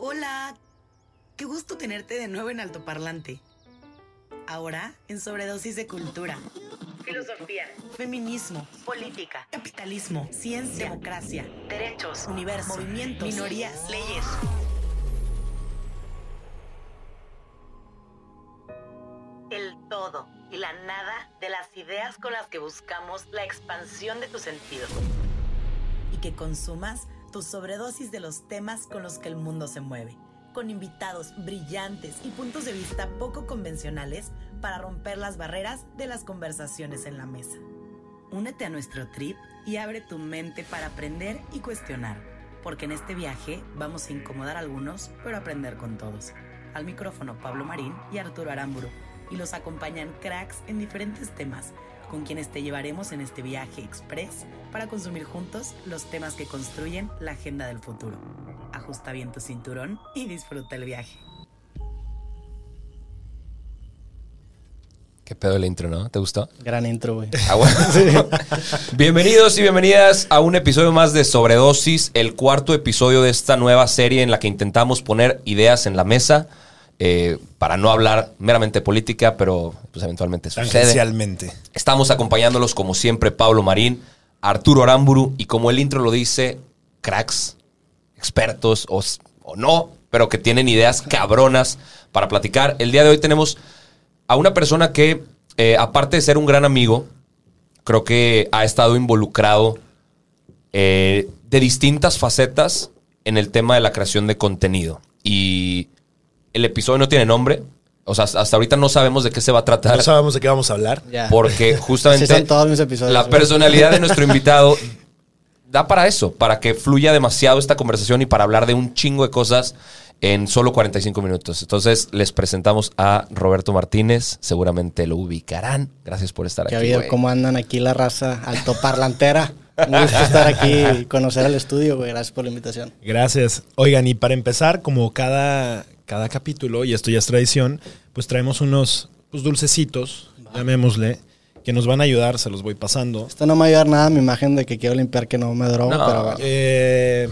Hola, qué gusto tenerte de nuevo en Altoparlante. Ahora en Sobredosis de Cultura. Filosofía, feminismo, política, capitalismo, ciencia, democracia, derechos, universo, movimientos, minorías, leyes. El todo y la nada de las ideas con las que buscamos la expansión de tu sentido. Y que consumas tu sobredosis de los temas con los que el mundo se mueve, con invitados brillantes y puntos de vista poco convencionales para romper las barreras de las conversaciones en la mesa. Únete a nuestro trip y abre tu mente para aprender y cuestionar, porque en este viaje vamos a incomodar a algunos, pero aprender con todos. Al micrófono Pablo Marín y Arturo Aramburu, y los acompañan cracks en diferentes temas, con quienes te llevaremos en este viaje express para consumir juntos los temas que construyen la agenda del futuro. Ajusta bien tu cinturón y disfruta el viaje. Qué pedo el intro, ¿no? ¿Te gustó? Gran intro, güey. Ah, bueno. Bienvenidos y bienvenidas a un episodio más de Sobredosis, el cuarto episodio de esta nueva serie en la que intentamos poner ideas en la mesa eh, para no hablar meramente política, pero pues eventualmente sucede. Estamos acompañándolos como siempre Pablo Marín, Arturo Aramburu y como el intro lo dice, cracks, expertos o, o no, pero que tienen ideas cabronas para platicar. El día de hoy tenemos a una persona que, eh, aparte de ser un gran amigo, creo que ha estado involucrado eh, de distintas facetas en el tema de la creación de contenido. Y el episodio no tiene nombre. O sea, hasta ahorita no sabemos de qué se va a tratar. No sabemos de qué vamos a hablar. Porque justamente Así son todos mis episodios, la personalidad de nuestro invitado da para eso, para que fluya demasiado esta conversación y para hablar de un chingo de cosas en solo 45 minutos. Entonces les presentamos a Roberto Martínez, seguramente lo ubicarán. Gracias por estar ¿Qué aquí. habido? ¿Cómo andan aquí la raza altoparlantera? Un gusto estar aquí y conocer el estudio, güey. Gracias por la invitación. Gracias. Oigan, y para empezar, como cada, cada capítulo, y esto ya es tradición, pues traemos unos pues, dulcecitos, llamémosle, que nos van a ayudar, se los voy pasando. Esto no me va a ayudar nada a mi imagen de que quiero limpiar que no me drogo, No. pero bueno. Eh,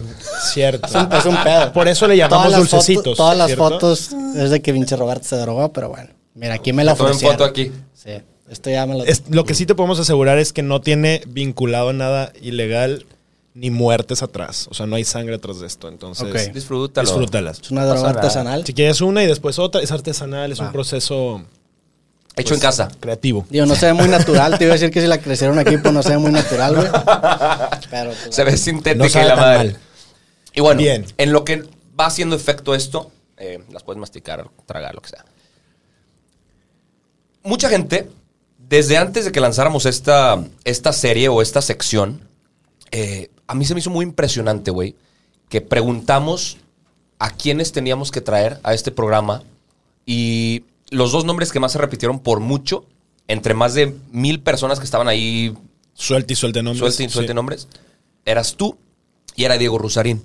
cierto. Es un, es un pedo. Por eso le llamamos Todas dulcecitos. fotos- todas las ¿cierto? fotos es de que pinche Roberto se drogó, pero bueno. Mira, aquí me la Tomen ofrecieron. foto aquí. Sí, esto ya me lo... Es- lo que sí te podemos asegurar es que no tiene vinculado nada ilegal ni muertes atrás. O sea, no hay sangre atrás de esto. Entonces, Ok. Disfrútalo. disfrútalas. es una droga artesanal. Si quieres una y después otra, es artesanal, es Va. un proceso Hecho en casa. creativo. Digo, no se ve muy natural. Te iba a decir que si la crecieron aquí, pues no se ve muy natural, güey. Pero, pues, Se ve sintética No y la madre. mal. Y bueno, Bien. en lo que va haciendo efecto esto, eh, las puedes masticar, tragar, lo que sea. Mucha gente, desde antes de que lanzáramos esta, esta serie o esta sección, eh, a mí se me hizo muy impresionante, güey, que preguntamos a quiénes teníamos que traer a este programa y los dos nombres que más se repitieron por mucho, entre más de mil personas que estaban ahí Suelte y suelte nombres. suelte y suelte Sí. nombres, eras tú y era Diego Rusarín.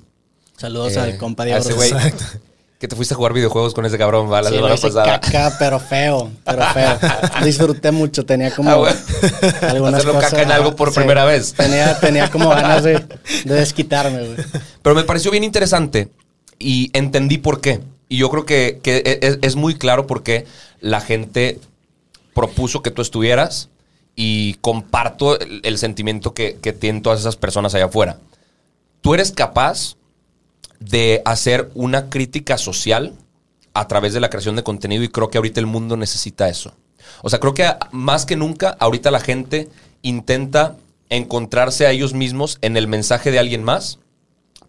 Saludos Eh, al compa a Diego ese güey. Rosas. Exacto. Que te fuiste a jugar videojuegos con ese cabrón, ¿va? La Sí, semana pasada. caca, pero feo, pero feo. Disfruté mucho, tenía como Ah, bueno. algunas Hacerlo cosas. caca en algo por primera vez. Tenía, tenía como ganas de, de desquitarme, güey. Pero me pareció bien interesante y entendí por qué. Y yo creo que, que e, es, es muy claro por qué la gente propuso que tú estuvieras y comparto el, el sentimiento que, que tienen todas esas personas allá afuera. Tú eres capaz de hacer una crítica social a través de la creación de contenido y creo que ahorita el mundo necesita eso. O sea, creo que más que nunca ahorita la gente intenta encontrarse a ellos mismos en el mensaje de alguien más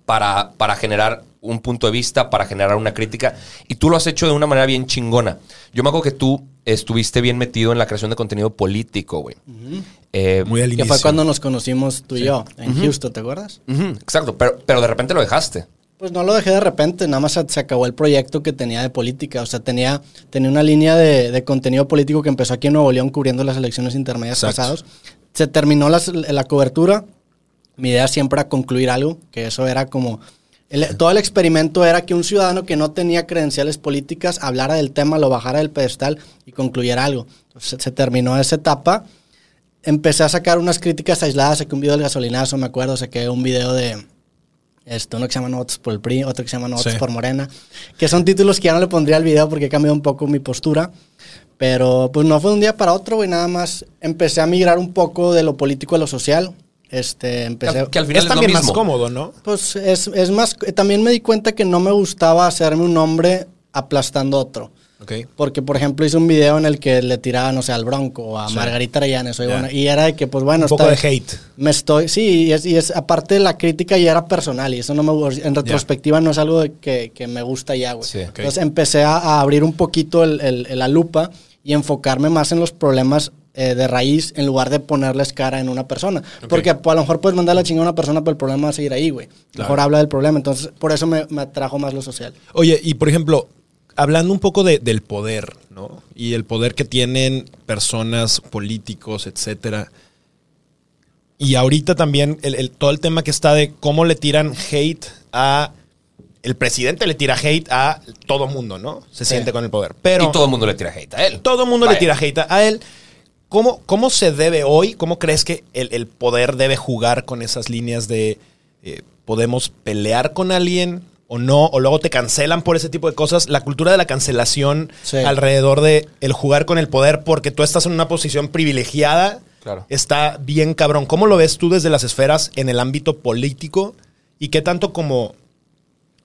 para, para generar un punto de vista, para generar una crítica. Y tú lo has hecho de una manera bien chingona. Yo me acuerdo que tú estuviste bien metido en la creación de contenido político, güey. Eh, Muy al Que inicio. fue cuando nos conocimos tú y yo, en Houston, ¿te acuerdas? exacto, pero, pero de repente lo dejaste. Pues no lo dejé de repente, nada más se, acabó el proyecto que tenía de política. O sea, tenía, tenía una línea de, de contenido político que empezó aquí en Nuevo León cubriendo las elecciones intermedias Exacto. pasadas. Se terminó las- la cobertura. Mi idea siempre era concluir algo, que eso era como... el- todo el experimento era que un ciudadano que no tenía credenciales políticas hablara del tema, lo bajara del pedestal y concluyera algo. Entonces, se terminó esa etapa. Empecé a sacar unas críticas aisladas, saqué un video del gasolinazo, me acuerdo, saqué un video de, este, uno que se llama Notes por el PRI, otro que se llama Notes Sí. por Morena, que son títulos que ya no le pondría al video porque he cambiado un poco mi postura. Pero pues no fue de un día para otro, güey, nada más empecé a migrar un poco de lo político a lo social. Este, empecé... Que, al final Es es, también lo más mismo. cómodo, ¿no? Pues es, es más... También me di cuenta que no me gustaba hacerme un nombre aplastando otro. Ok. Porque, por ejemplo, hice un video en el que le tiraba, no sé, al Bronco o a Sí. Margarita Arellano. soy Ya. buena- Y era de que, pues bueno, Un poco está- de hate. me estoy, sí, y es, y es aparte la crítica ya era personal y eso no me en retrospectiva no es algo de que, que me gusta ya, güey. Sí. Ok. Entonces empecé a, a abrir un poquito el- el- la lupa y enfocarme más en los problemas eh, de raíz en lugar de ponerles cara en una persona. Porque pues, a lo mejor puedes mandar la chingada a una persona, pero el problema va a seguir ahí, güey. Mejor habla del problema. Entonces, por eso me, me atrajo más lo social. Oye, y por ejemplo, hablando un poco de- del poder, ¿no? Y el poder que tienen personas, políticos, etcétera. Y ahorita también el, el- todo el tema que está de cómo le tiran hate a. El presidente le tira hate a todo mundo, ¿no? Se Sí. siente con el poder. Pero y todo el mundo le tira hate a él. todo el mundo Vaya. le tira hate a él. ¿Cómo, ¿Cómo se debe hoy? ¿Cómo crees que el, el poder debe jugar con esas líneas de eh, podemos pelear con alguien o no? O luego te cancelan por ese tipo de cosas. La cultura de la cancelación Sí. alrededor de el jugar con el poder porque tú estás en una posición privilegiada Claro. está bien cabrón. ¿Cómo lo ves tú desde las esferas en el ámbito político? ¿Y qué tanto como,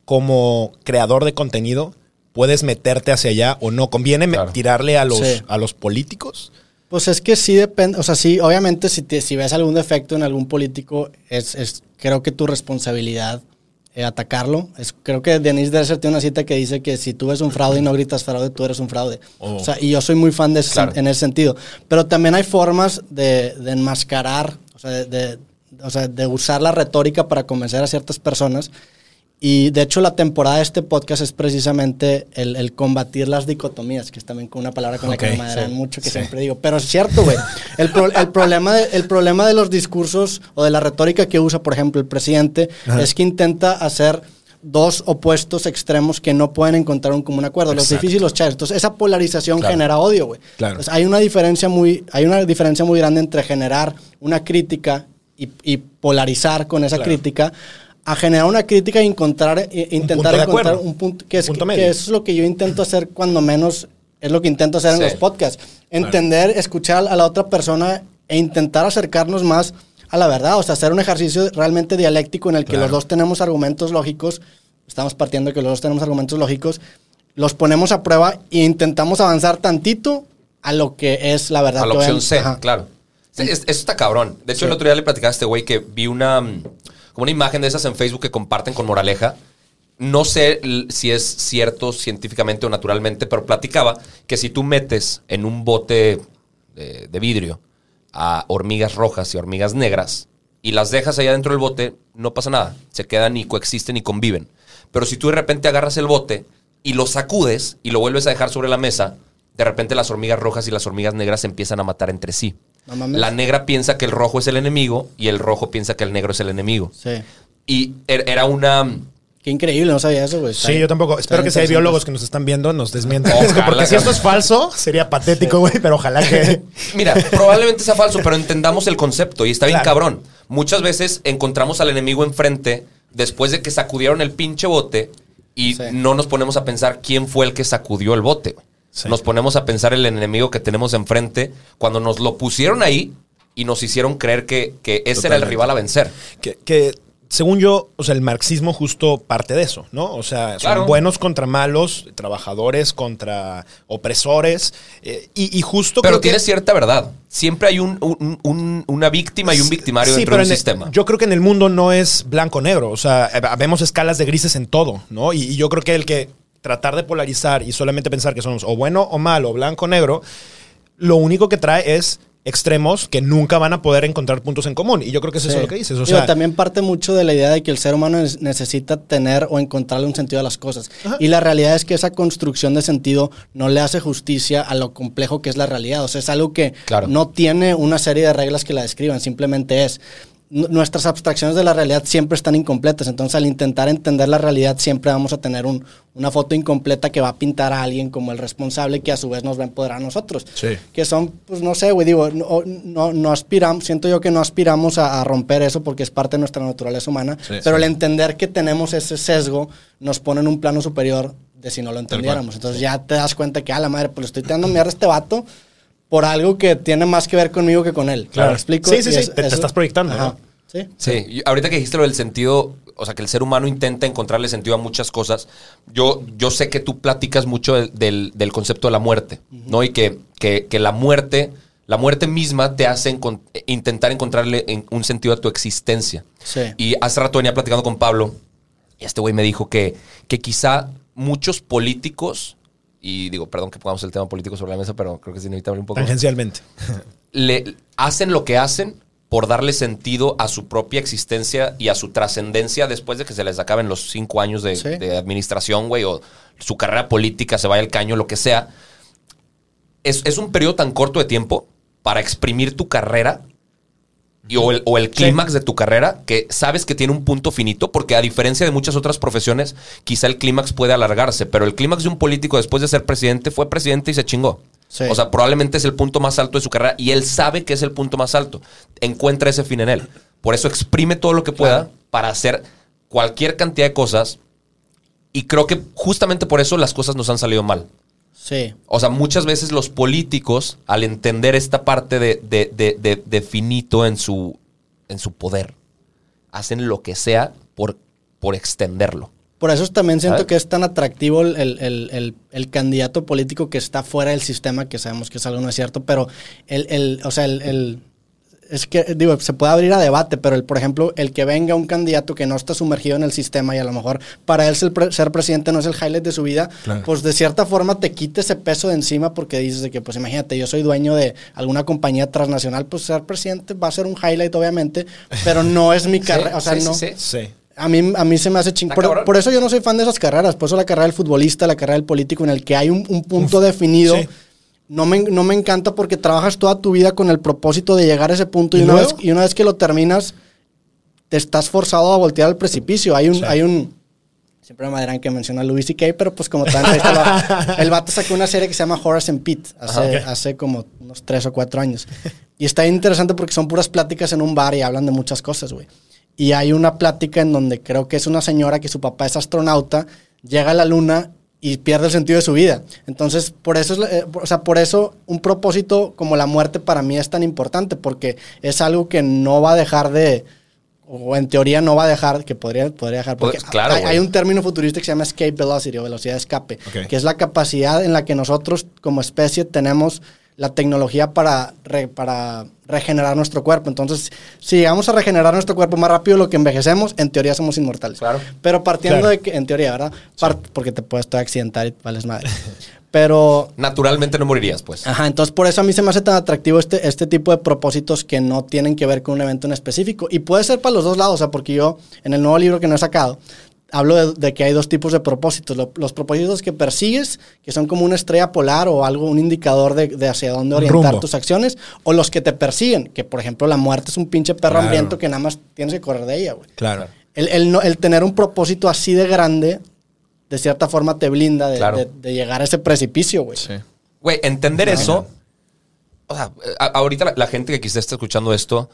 como creador de contenido puedes meterte hacia allá o no? ¿Conviene Claro. tirarle a los, Sí. a los políticos? Pues es que sí depende, o sea, sí, obviamente si, te- si ves algún defecto en algún político, es, es creo que tu responsabilidad eh, atacarlo. Es, creo que Denise Dresser tiene una cita que dice que si tú ves un fraude y no gritas fraude, tú eres un fraude. Oh. O sea, y yo soy muy fan de ese- Claro. en ese sentido. Pero también hay formas de, de enmascarar, o sea de, de- o sea, de usar la retórica para convencer a ciertas personas. Y de hecho la temporada de este podcast es precisamente el, el combatir las dicotomías, que es también una palabra con la que me madrean sí, mucho, que sí. siempre digo. Pero es cierto, güey. El, pro- el, problema de, el problema de los discursos o de la retórica que usa, por ejemplo, el presidente, es que intenta hacer dos opuestos extremos que no pueden encontrar un común acuerdo. Los difíciles y los chavos. Entonces, esa polarización Claro. genera odio, güey. Claro. Entonces, hay una diferencia muy, hay una diferencia muy grande entre generar una crítica y, y polarizar con esa Claro. crítica a generar una crítica e encontrar, e- intentar encontrar acuerdo. un punto que es, Un punto que- medio. que eso es lo que yo intento hacer cuando menos es lo que intento hacer en los podcasts. Entender, escuchar a la otra persona e intentar acercarnos más a la verdad. O sea, hacer un ejercicio realmente dialéctico en el que Claro. los dos tenemos argumentos lógicos. Estamos partiendo de que los dos tenemos argumentos lógicos. Los ponemos a prueba e intentamos avanzar tantito a lo que es la verdad. A la opción C, Ajá. claro. Sí, es- Eso está cabrón. De hecho, el otro día le platicaba a este güey que vi una, mm, como una imagen de esas en Facebook que comparten con moraleja. No sé si es cierto científicamente o naturalmente, pero platicaba que si tú metes en un bote de, vidrio a hormigas rojas y hormigas negras y las dejas allá dentro del bote, no pasa nada. Se quedan y coexisten y conviven. Pero si tú de repente agarras el bote y lo sacudes y lo vuelves a dejar sobre la mesa, de repente las hormigas rojas y las hormigas negras empiezan a matar entre sí. No mames. La negra piensa que el rojo es el enemigo y el rojo piensa que el negro es el enemigo. Sí. Y er- era una... Qué increíble, no sabía eso, güey. Sí, yo tampoco. Espero que si hay biólogos que nos están viendo nos desmientan. Ojalá, Porque si esto es falso, sería patético, güey, pero ojalá que... Mira, probablemente sea falso, pero entendamos el concepto y está bien Claro. cabrón. Muchas veces encontramos al enemigo enfrente después de que sacudieron el pinche bote y Sí. no nos ponemos a pensar quién fue el que sacudió el bote. Sí. Nos ponemos a pensar el enemigo que tenemos enfrente cuando nos lo pusieron ahí y nos hicieron creer que, que ese era el rival a vencer. que, que según yo, o sea, el marxismo justo parte de eso, ¿no? O sea, son Claro. buenos contra malos, trabajadores contra opresores, eh, y, y justo Pero creo que- tiene cierta verdad. Siempre hay un, un- un- una víctima y un victimario Sí, dentro pero de un en el- sistema. Yo creo que en el mundo no es blanco-negro. O sea, eh, vemos escalas de grises en todo, ¿no? Y, y yo creo que el que tratar de polarizar y solamente pensar que somos o bueno o malo, blanco-negro, lo único que trae es extremos que nunca van a poder encontrar puntos en común. Y yo creo que es eso Sí. lo que dices. O Digo, sea, también parte mucho de la idea de que el ser humano es- necesita tener o encontrarle un sentido a las cosas. Y la realidad es que esa construcción de sentido no le hace justicia a lo complejo que es la realidad. O sea, es algo que Claro. no tiene una serie de reglas que la describan, simplemente es. Nuestras abstracciones de la realidad siempre están incompletas, entonces al intentar entender la realidad siempre vamos a tener un- una foto incompleta que va a pintar a alguien como el responsable que a su vez nos va a empoderar a nosotros Sí. que son, pues no sé, güey, digo, no, no, no aspiramos, siento yo que no aspiramos a, a romper eso porque es parte de nuestra naturaleza humana, Sí, pero sí. el entender que tenemos ese sesgo nos pone en un plano superior de si no lo entendiéramos. Entonces ya te das cuenta que, a la madre, pues le estoy tirando mierda a este vato por algo que tiene más que ver conmigo que con él. Claro. ¿Me explico? Sí, sí, Y sí, es- te- estás proyectando, Ajá. ¿no? Sí. Sí, y ahorita que dijiste lo del sentido, o sea, que el ser humano intenta encontrarle sentido a muchas cosas, yo, yo sé que tú platicas mucho del, del- del concepto de la muerte, ¿no? Y que, que- que la muerte, la muerte misma te hace intentar encontrarle en- un sentido a tu existencia. Sí. Y hace rato venía platicando con Pablo, y este güey me dijo que, que quizá muchos políticos, y digo, perdón que pongamos el tema político sobre la mesa, pero creo que es inevitable un poco tangencialmente. le hacen lo que hacen por darle sentido a su propia existencia y a su trascendencia después de que se les acaben los cinco años de, Sí. de administración, güey, o su carrera política se vaya al caño, lo que sea. Es, es un periodo tan corto de tiempo para exprimir tu carrera y- o el, o el clímax de tu carrera que sabes que tiene un punto finito, porque a diferencia de muchas otras profesiones, quizá el clímax puede alargarse, pero el clímax de un político después de ser presidente fue presidente y se chingó. Sí. O sea, probablemente es el punto más alto de su carrera y él sabe que es el punto más alto. Encuentra ese fin en él. Por eso exprime todo lo que pueda para hacer cualquier cantidad de cosas. Y creo que justamente por eso las cosas nos han salido mal. Sí. O sea, muchas veces los políticos, al entender esta parte de, de- de- de- finito en su, en su poder, hacen lo que sea por, por extenderlo. Por eso también siento ¿Sabes? que es tan atractivo el, el- el- candidato político que está fuera del sistema, que sabemos que es algo no es cierto, pero el, el- o sea, el- es que, digo, se puede abrir a debate, pero el, por ejemplo, el que venga un candidato que no está sumergido en el sistema y a lo mejor para él ser, pre- ser presidente no es el highlight de su vida, Claro. pues de cierta forma te quita ese peso de encima porque dices de que, pues imagínate, yo soy dueño de alguna compañía transnacional, pues ser presidente va a ser un highlight, obviamente, pero no es mi carrera, o sea, sí, no. sí, sí. Sí. A mí, a mí se me hace ching. Por, por eso yo no soy fan de esas carreras. Por eso la carrera del futbolista, la carrera del político, en el que hay un, un punto definido. sí. No me, no me encanta porque trabajas toda tu vida con el propósito de llegar a ese punto y, ¿Y una, vez, y una vez que lo terminas, te estás forzado a voltear al precipicio. Hay un, Sí. hay un, siempre me dirán que menciona a Louis C.K., pero pues como está el, vato sacó una serie que se llama Horace and Pete hace, hace como unos tres o cuatro años. Y está interesante porque son puras pláticas en un bar y hablan de muchas cosas, güey. Y hay una plática en donde creo que es una señora que su papá es astronauta, llega a la luna y pierde el sentido de su vida. Entonces, por eso, es, eh, o sea, por eso un propósito como la muerte para mí es tan importante, porque es algo que no va a dejar de, o en teoría no va a dejar, que podría, podría dejar, porque Pues, claro, hay, hay un término futurista que se llama escape velocity o velocidad de escape, Ok. que es la capacidad en la que nosotros como especie tenemos la tecnología para, re- para regenerar nuestro cuerpo. Entonces, si llegamos a regenerar nuestro cuerpo más rápido de lo que envejecemos, en teoría somos inmortales. Claro. Pero partiendo Claro. de que, en teoría, ¿verdad? Part- Porque te puedes todo accidentar y vales madre. Pero Naturalmente no morirías, pues. Ajá, entonces por eso a mí se me hace tan atractivo este, este tipo de propósitos que no tienen que ver con un evento en específico. Y puede ser para los dos lados, o sea, porque yo en el nuevo libro que no he sacado, hablo de, de que hay dos tipos de propósitos. Lo- los propósitos que persigues, que son como una estrella polar o algo, un indicador de, de hacia dónde orientar rumbo. tus acciones, o los que te persiguen, que por ejemplo la muerte es un pinche perro Claro. hambriento que nada más tienes que correr de ella, güey. Claro. El, el no- el tener un propósito así de grande, de cierta forma te blinda de, Claro. de- de llegar a ese precipicio, güey. Güey, entender eso. O sea, a- ahorita la, la gente que quizá esté escuchando esto,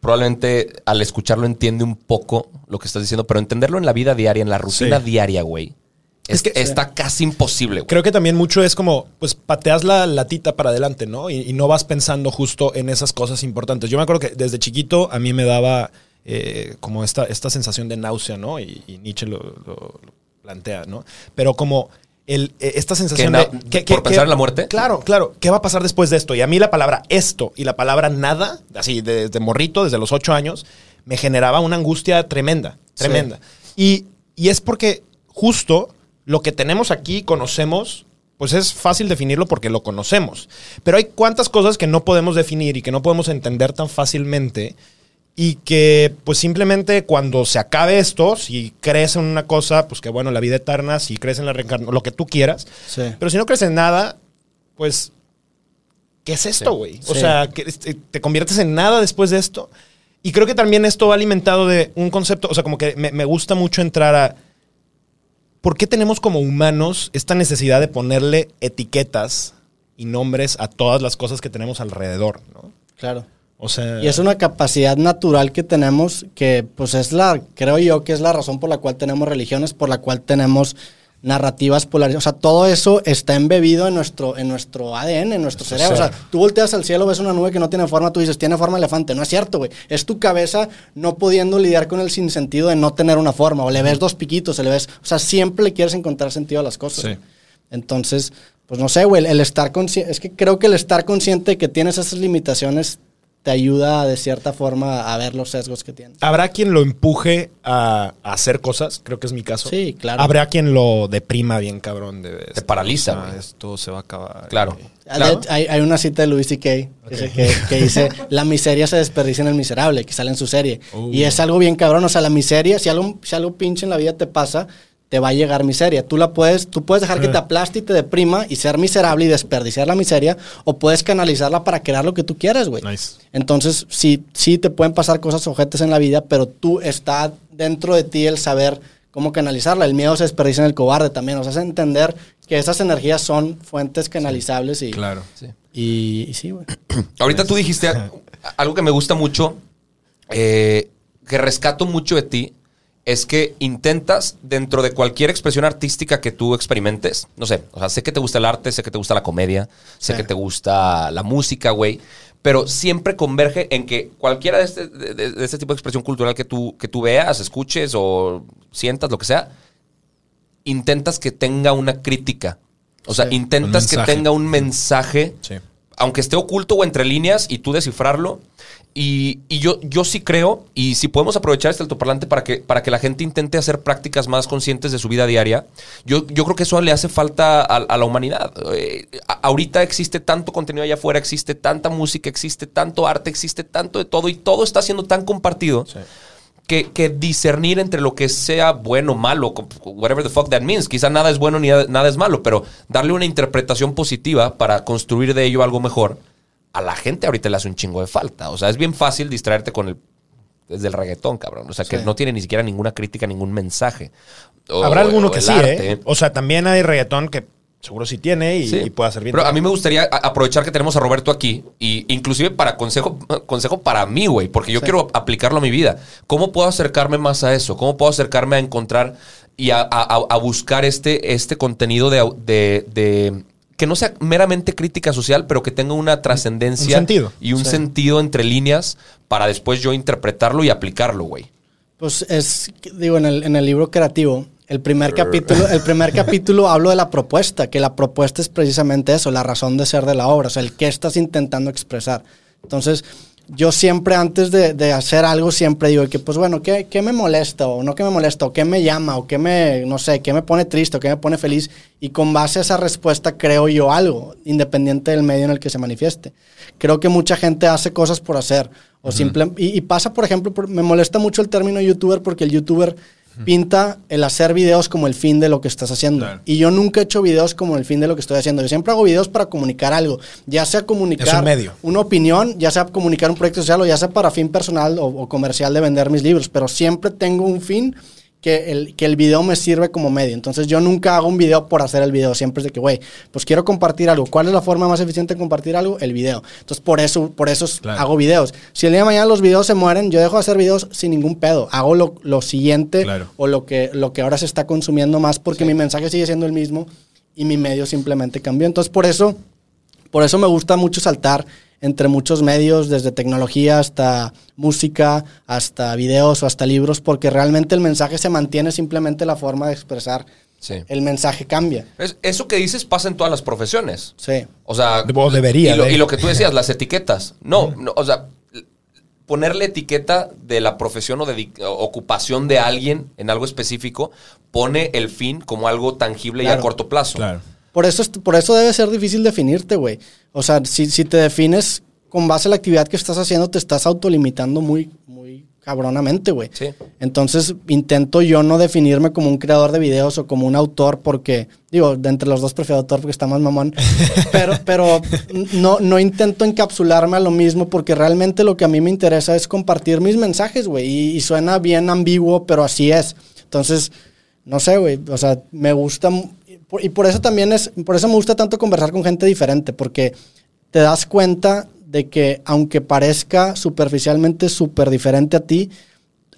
probablemente al escucharlo entiende un poco lo que estás diciendo, pero entenderlo en la vida diaria, en la rutina Sí. diaria, güey, es, Es que- está casi imposible, güey. Creo que también mucho es como, pues pateas la latita para adelante, ¿no? Y, y no vas pensando justo en esas cosas importantes. Yo me acuerdo que desde chiquito a mí me daba eh, como esta, esta sensación de náusea, ¿no? Y, y Nietzsche lo, lo- lo plantea, ¿no? Pero como el, eh, esta sensación de... por pensar en la muerte? Claro, claro. ¿Qué va a pasar después de esto? Y a mí la palabra esto y la palabra nada, así desde morrito, desde los ocho años, me generaba una angustia tremenda, tremenda. Y, y es porque justo lo que tenemos aquí, conocemos, pues es fácil definirlo porque lo conocemos. Pero hay cuantas cosas que no podemos definir y que no podemos entender tan fácilmente y que pues simplemente cuando se acabe esto, si crees en una cosa, pues que bueno, la vida eterna, si crees en la reencarnación, lo que tú quieras, Sí. pero si no crees en nada, pues ¿qué es esto, Sí. güey? O Sí. sea, que este, te conviertes en nada después de esto. Y creo que también esto va alimentado de un concepto, o sea, como que me, me gusta mucho entrar a ¿por qué tenemos como humanos esta necesidad de ponerle etiquetas y nombres a todas las cosas que tenemos alrededor, ¿no? Claro. O sea, Y es una capacidad natural que tenemos que, pues es la, creo yo que es la razón por la cual tenemos religiones, por la cual tenemos narrativas polarizadas. O sea, todo eso está embebido en nuestro, en nuestro ADN, en nuestro cerebro. O sea, tú volteas al cielo, ves una nube que no tiene forma, tú dices, tiene forma de elefante. No es cierto, güey. Es tu cabeza no pudiendo lidiar con el sinsentido de no tener una forma. O le ves dos piquitos, o le ves... O sea, siempre le quieres encontrar sentido a las cosas. Sí. Entonces, pues no sé, güey, el, el estar consciente... Es que creo que el estar consciente de que tienes esas limitaciones te ayuda de cierta forma a ver los sesgos que tienes. ¿Habrá quien lo empuje a, a hacer cosas? Creo que es mi caso. Sí, claro. Habrá quien lo deprima bien cabrón. De, Te paraliza, Ah. Esto se va a acabar. Claro. Ah, Claro. Hay, hay una cita de Louis C.K. dice que, que dice, la miseria se desperdicia en el miserable, que sale en su serie. Uh. Y es algo bien cabrón, o sea, la miseria, si algo, si algo pinche en la vida te pasa, te va a llegar miseria. Tú la puedes, tú puedes dejar que te aplaste y te deprima y ser miserable y desperdiciar la miseria, o puedes canalizarla para crear lo que tú quieras, güey. Nice. Entonces, sí, sí te pueden pasar cosas ojetes en la vida, pero tú está dentro de ti el saber cómo canalizarla. El miedo se desperdicia en el cobarde también. O sea, es entender que esas energías son fuentes canalizables y, Claro. y, y sí, güey. Ahorita tú dijiste algo que me gusta mucho, eh, que rescato mucho de ti, es que intentas dentro de cualquier expresión artística que tú experimentes, no sé, o sea, sé que te gusta el arte, sé que te gusta la comedia, sé Sí. que te gusta la música, güey, pero siempre converge en que cualquiera de este, de- de- este tipo de expresión cultural que tú, que tú veas, escuches o sientas, lo que sea, intentas que tenga una crítica. O sea, Sí. intentas que tenga un mensaje Sí. aunque esté oculto o entre líneas y tú descifrarlo. Y, y yo, yo sí creo, y si podemos aprovechar este altoparlante para que, para que la gente intente hacer prácticas más conscientes de su vida diaria, yo, yo creo que eso le hace falta a, a la humanidad. Eh, ahorita existe tanto contenido allá afuera, existe tanta música, existe tanto arte, existe tanto de todo, y todo está siendo tan compartido que, que discernir entre lo que sea bueno o malo, whatever the fuck that means. Quizá nada es bueno ni nada es malo, pero darle una interpretación positiva para construir de ello algo mejor, a la gente ahorita le hace un chingo de falta. O sea, es bien fácil distraerte con el desde el reggaetón, cabrón. O sea, que Sí. no tiene ni siquiera ninguna crítica, ningún mensaje. O- Habrá alguno o que sí, arte. ¿eh? O sea, también hay reggaetón que seguro sí tiene y, Sí. y puede hacer bien. Pero a mí me gustaría aprovechar que tenemos a Roberto aquí y inclusive para consejo, consejo para mí, güey, porque yo quiero aplicarlo a mi vida. ¿Cómo puedo acercarme más a eso? ¿Cómo puedo acercarme a encontrar y a, a- a- a buscar este, este contenido de, de- de- que no sea meramente crítica social, pero que tenga una trascendencia Un sentido. y un Sí. sentido entre líneas para después yo interpretarlo y aplicarlo, güey. Pues es, digo, en el, en el libro creativo, el primer capítulo, el primer capítulo hablo de la propuesta, que la propuesta es precisamente eso, la razón de ser de la obra, o sea, el qué estás intentando expresar. Entonces, yo siempre antes de, de hacer algo, siempre digo que, pues bueno, ¿qué, ¿qué me molesta o no qué me molesta o qué me llama o qué me, no sé, qué me pone triste o qué me pone feliz? Y con base a esa respuesta creo yo algo, independiente del medio en el que se manifieste. Creo que mucha gente hace cosas por hacer o simple, y, y pasa, por ejemplo, por- me molesta mucho el término youtuber porque el youtuber pinta el hacer videos como el fin de lo que estás haciendo. Claro. Y yo nunca he hecho videos como el fin de lo que estoy haciendo. Yo siempre hago videos para comunicar algo, ya sea comunicar un medio. una opinión, ya sea comunicar un proyecto social o ya sea para fin personal o, o comercial de vender mis libros, pero siempre tengo un fin que el, que el video me sirve como medio. Entonces yo nunca hago un video por hacer el video, siempre es de que, güey, pues quiero compartir algo. ¿Cuál es la forma más eficiente de compartir algo? El video. Entonces por eso, por eso Claro. hago videos. Si el día de mañana los videos se mueren, yo dejo de hacer videos sin ningún pedo. Hago lo, lo siguiente Claro. o lo que, lo que ahora se está consumiendo más porque mi mensaje sigue siendo el mismo y mi medio simplemente cambió. Entonces por eso Por eso me gusta mucho saltar entre muchos medios, desde tecnología hasta música, hasta videos o hasta libros, porque realmente el mensaje se mantiene, simplemente la forma de expresar Sí. el mensaje cambia. Es- eso que dices pasa en todas las profesiones. Sí. O sea, O debería Y lo, de. y lo que tú decías, las etiquetas. No, no, o sea, ponerle etiqueta de la profesión o de o- ocupación de alguien en algo específico pone el fin como algo tangible y a corto plazo. Claro. Por eso, es- por eso debe ser difícil definirte, güey. O sea, si, si te defines con base a la actividad que estás haciendo, te estás autolimitando muy, muy cabronamente, güey. Sí. Entonces, intento yo no definirme como un creador de videos o como un autor porque, digo, de entre los dos prefiero autor porque está más mamón. pero pero no, no intento encapsularme a lo mismo porque realmente lo que a mí me interesa es compartir mis mensajes, güey. Y, y suena bien ambiguo, pero así es. Entonces, no sé, güey. O sea, me gusta. Por- Y por eso también es. Por eso me gusta tanto conversar con gente diferente. Porque te das cuenta de que, aunque parezca superficialmente súper diferente a ti,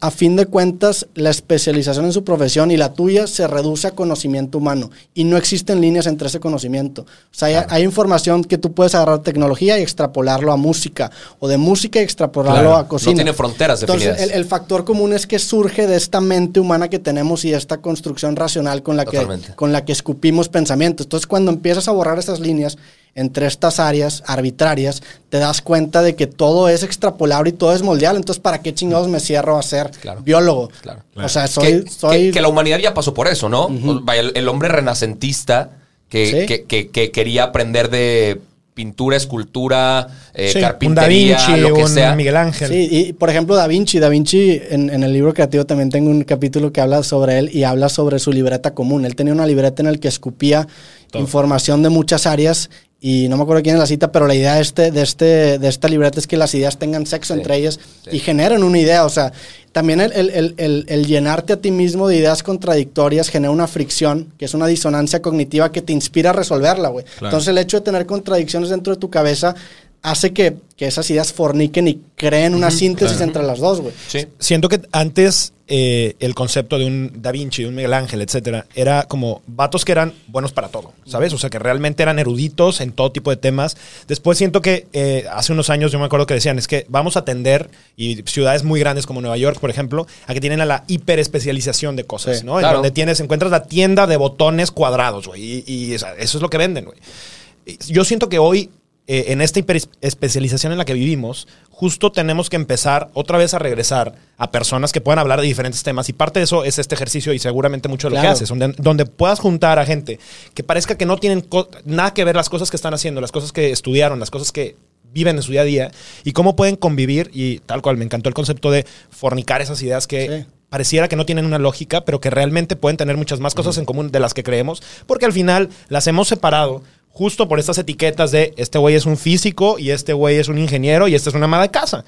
a fin de cuentas, la especialización en su profesión y la tuya se reduce a conocimiento humano y no existen líneas entre ese conocimiento. O sea, hay, hay información que tú puedes agarrar tecnología y extrapolarlo a música o de música y extrapolarlo Claro. a cocina. No tiene fronteras Entonces, definidas. el, el factor común es que surge de esta mente humana que tenemos y de esta construcción racional con la, que, con la que escupimos pensamientos. Entonces, cuando empiezas a borrar esas líneas entre estas áreas arbitrarias, te das cuenta de que todo es extrapolable y todo es moldeable. Entonces, ¿para qué chingados me cierro a ser Claro. biólogo? Claro. O sea, soy... que, soy que- que la humanidad ya pasó por eso, ¿no? El, el hombre renacentista que, Sí. que- que- que quería aprender de pintura, escultura, eh, Sí, un Da carpintería, Vinci, lo que un sea. Miguel Ángel. Sí, y por ejemplo, Da Vinci. Da Vinci, en, en el libro creativo también tengo un capítulo que habla sobre él y habla sobre su libreta común. Él tenía una libreta en la que escupía información de muchas áreas y no me acuerdo quién es la cita, pero la idea de, este, de, este, de esta libreta es que las ideas tengan sexo Sí, entre ellas sí. y generen una idea. O sea, también el, el- el- el- el llenarte a ti mismo de ideas contradictorias genera una fricción, que es una disonancia cognitiva que te inspira a resolverla, güey. Entonces el hecho de tener contradicciones dentro de tu cabeza hace que, que esas ideas forniquen y creen una síntesis entre las dos, güey. Sí. Siento que antes eh, el concepto de un Da Vinci, de un Miguel Ángel, etcétera, era como vatos que eran buenos para todo, ¿sabes? O sea, que realmente eran eruditos en todo tipo de temas. Después siento que eh, hace unos años yo me acuerdo que decían, es que vamos a tender, y ciudades muy grandes como Nueva York, por ejemplo, a que tienen a la hiperespecialización de cosas, Sí, ¿no? En donde tienes, encuentras la tienda de botones cuadrados, güey, y, y eso es lo que venden, güey. Yo siento que hoy, eh, en esta hiperespecialización en la que vivimos, justo tenemos que empezar otra vez a regresar a personas que puedan hablar de diferentes temas. Y parte de eso es este ejercicio y seguramente mucho de lo que haces, donde, donde puedas juntar a gente que parezca que no tienen nada que ver las cosas que están haciendo, las cosas que estudiaron, las cosas que viven en su día a día y cómo pueden convivir. Y tal cual, me encantó el concepto de fornicar esas ideas que Sí. pareciera que no tienen una lógica, pero que realmente pueden tener muchas más cosas en común de las que creemos, porque al final las hemos separado justo por estas etiquetas de este güey es un físico y este güey es un ingeniero y esta es una ama de casa.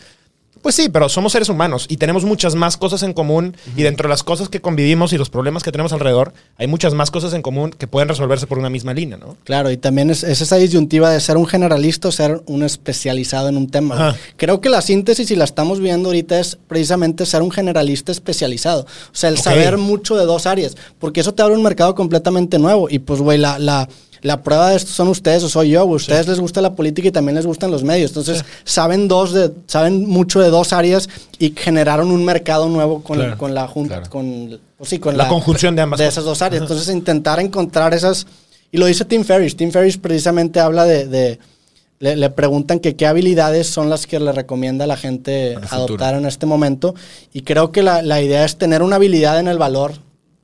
Pues sí, pero somos seres humanos y tenemos muchas más cosas en común y dentro de las cosas que convivimos y los problemas que tenemos alrededor, hay muchas más cosas en común que pueden resolverse por una misma línea, ¿no? Claro, y también es, es esa disyuntiva de ser un generalista o ser un especializado en un tema. Ajá. Creo que la síntesis, y la estamos viendo ahorita, es precisamente ser un generalista especializado. O sea, el saber mucho de dos áreas, porque eso te abre un mercado completamente nuevo. Y pues, güey, la, la, la prueba de esto son ustedes o soy yo. güey. Ustedes les gusta la política y también les gustan los medios. Entonces, saben, dos de, saben mucho de dos áreas y generaron un mercado nuevo con, Claro, con la junta, claro. con, pues sí, con La conjunción de ambas de esas dos áreas. Entonces, intentar encontrar esas. Y lo dice Tim Ferriss. Tim Ferriss precisamente habla de. de- le, le preguntan que qué habilidades son las que le recomienda a la gente adoptar en este momento. Y creo que la, la idea es tener una habilidad en el valor,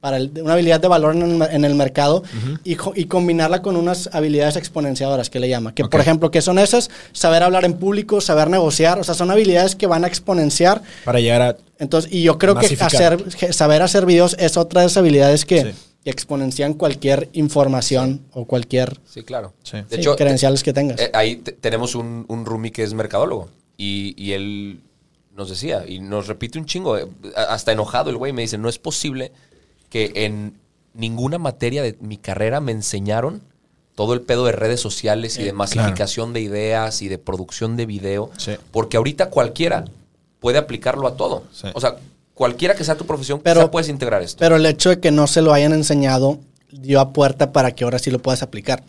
para el- una habilidad de valor en el, en el mercado y, combinarla con unas habilidades exponenciadoras que le llama. Que, por ejemplo, que son esas? Saber hablar en público, saber negociar. O sea, son habilidades que van a exponenciar Para llegar a... entonces, y yo creo que Masificar. hacer, que saber hacer videos es otra de esas habilidades que, Sí. que exponencian cualquier información o cualquier Sí, claro. Sí. De sí, hecho, credenciales que tengas. eh, ahí te- tenemos un, un roomie que es mercadólogo y, y él nos decía y nos repite un chingo, eh, a- hasta enojado el güey, me dice, no es posible que en ninguna materia de mi carrera me enseñaron todo el pedo de redes sociales y de masificación de ideas y de producción de video, Sí. porque ahorita cualquiera puede aplicarlo a todo. Sí. O sea, cualquiera que sea tu profesión, Pero- quizá puedes integrar esto. Pero el hecho de que no se lo hayan enseñado dio a puerta para que ahora sí lo puedas aplicar.